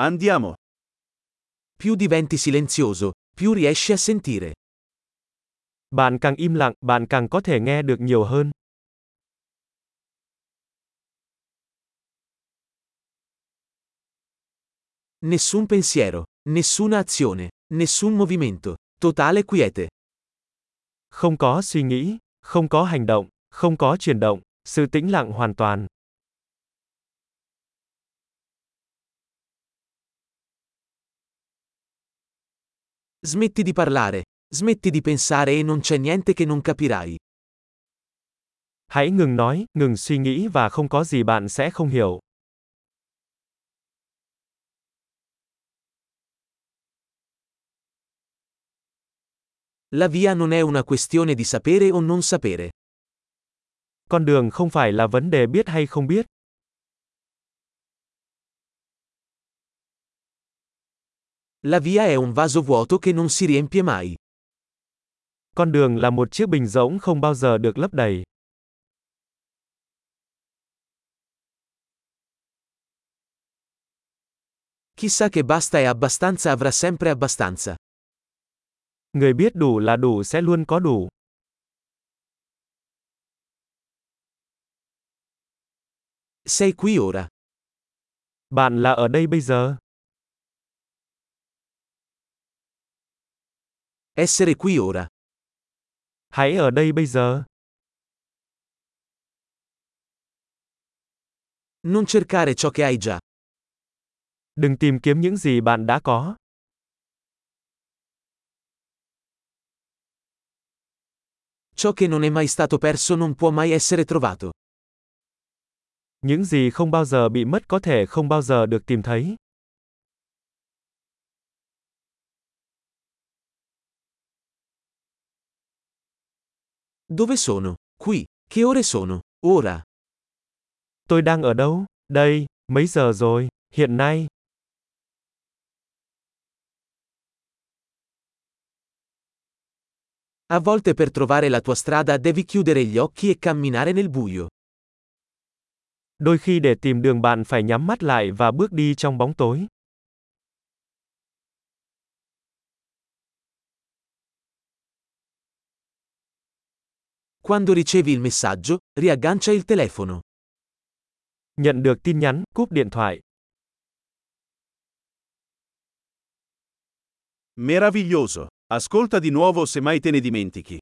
Andiamo. Più diventi silenzioso, più riesci a sentire. Bạn càng im lặng, bạn càng có thể nghe được nhiều hơn. Nessun pensiero, nessuna azione, nessun movimento, totale quiete. Không có suy nghĩ, không có hành động, không có chuyển động, sự tĩnh lặng hoàn toàn. Smetti di parlare, smetti di pensare e non c'è niente che non capirai. Hãy ngừng nói, ngừng suy nghĩ và không có gì bạn sẽ không hiểu. La via non è una questione di sapere o non sapere. Con đường không phải là vấn đề biết hay không biết. La via è un vaso vuoto che non si riempie mai. Con đường là một chiếc bình rỗng không bao giờ được lấp đầy. Chi sa che basta e abbastanza avrà sempre abbastanza. Người biết đủ là đủ sẽ luôn có đủ. Sei qui ora. Bạn là ở đây bây giờ. Essere qui ora. Hãy ở đây bây giờ. Non cercare ciò che hai già. Đừng tìm kiếm những gì bạn đã có. Ciò che non è mai stato perso non può mai essere trovato. Những gì không bao giờ bị mất có thể không bao giờ được tìm thấy. Dove sono? Qui. Che ore sono? Ora. Tôi đang ở đâu? Đây, mấy giờ rồi? Hiện nay. A volte per trovare la tua strada devi chiudere gli occhi e camminare nel buio. Đôi khi để tìm đường bạn phải nhắm mắt lại và bước đi trong bóng tối. Quando ricevi il messaggio, riaggancia il telefono. Nhận được tin nhắn, cúp điện thoại. Meraviglioso. Ascolta di nuovo se mai te ne dimentichi.